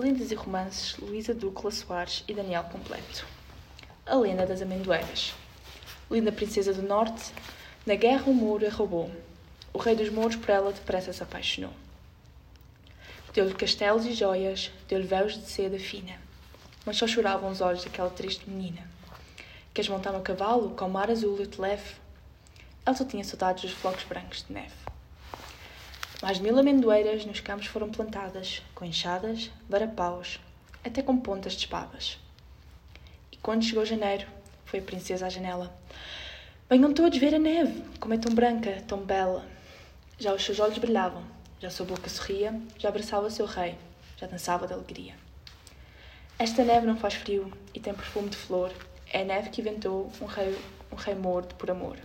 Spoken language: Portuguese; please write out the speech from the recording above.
Lindas e Romances, Luísa Ducla Soares e Daniel Completo. A Lenda das Amendoeiras. Linda princesa do norte, na guerra o Mouro a roubou. O rei dos Mouros por ela depressa se apaixonou. Deu-lhe castelos e joias, deu-lhe véus de seda fina. Mas só choravam os olhos daquela triste menina. Queres montar no cavalo, com o mar azul eu te levo? Ela só tinha saudades dos flocos brancos de neve. Mais mil amendoeiras nos campos foram plantadas, com enxadas, varapaus, até com pontas de espadas. E quando chegou janeiro, foi a princesa à janela. Venham todos ver a neve, como é tão branca, tão bela. Já os seus olhos brilhavam, já sua boca sorria, já abraçava seu rei, já dançava de alegria. Esta neve não faz frio e tem perfume de flor. É a neve que inventou um rei, um rei morto por amor.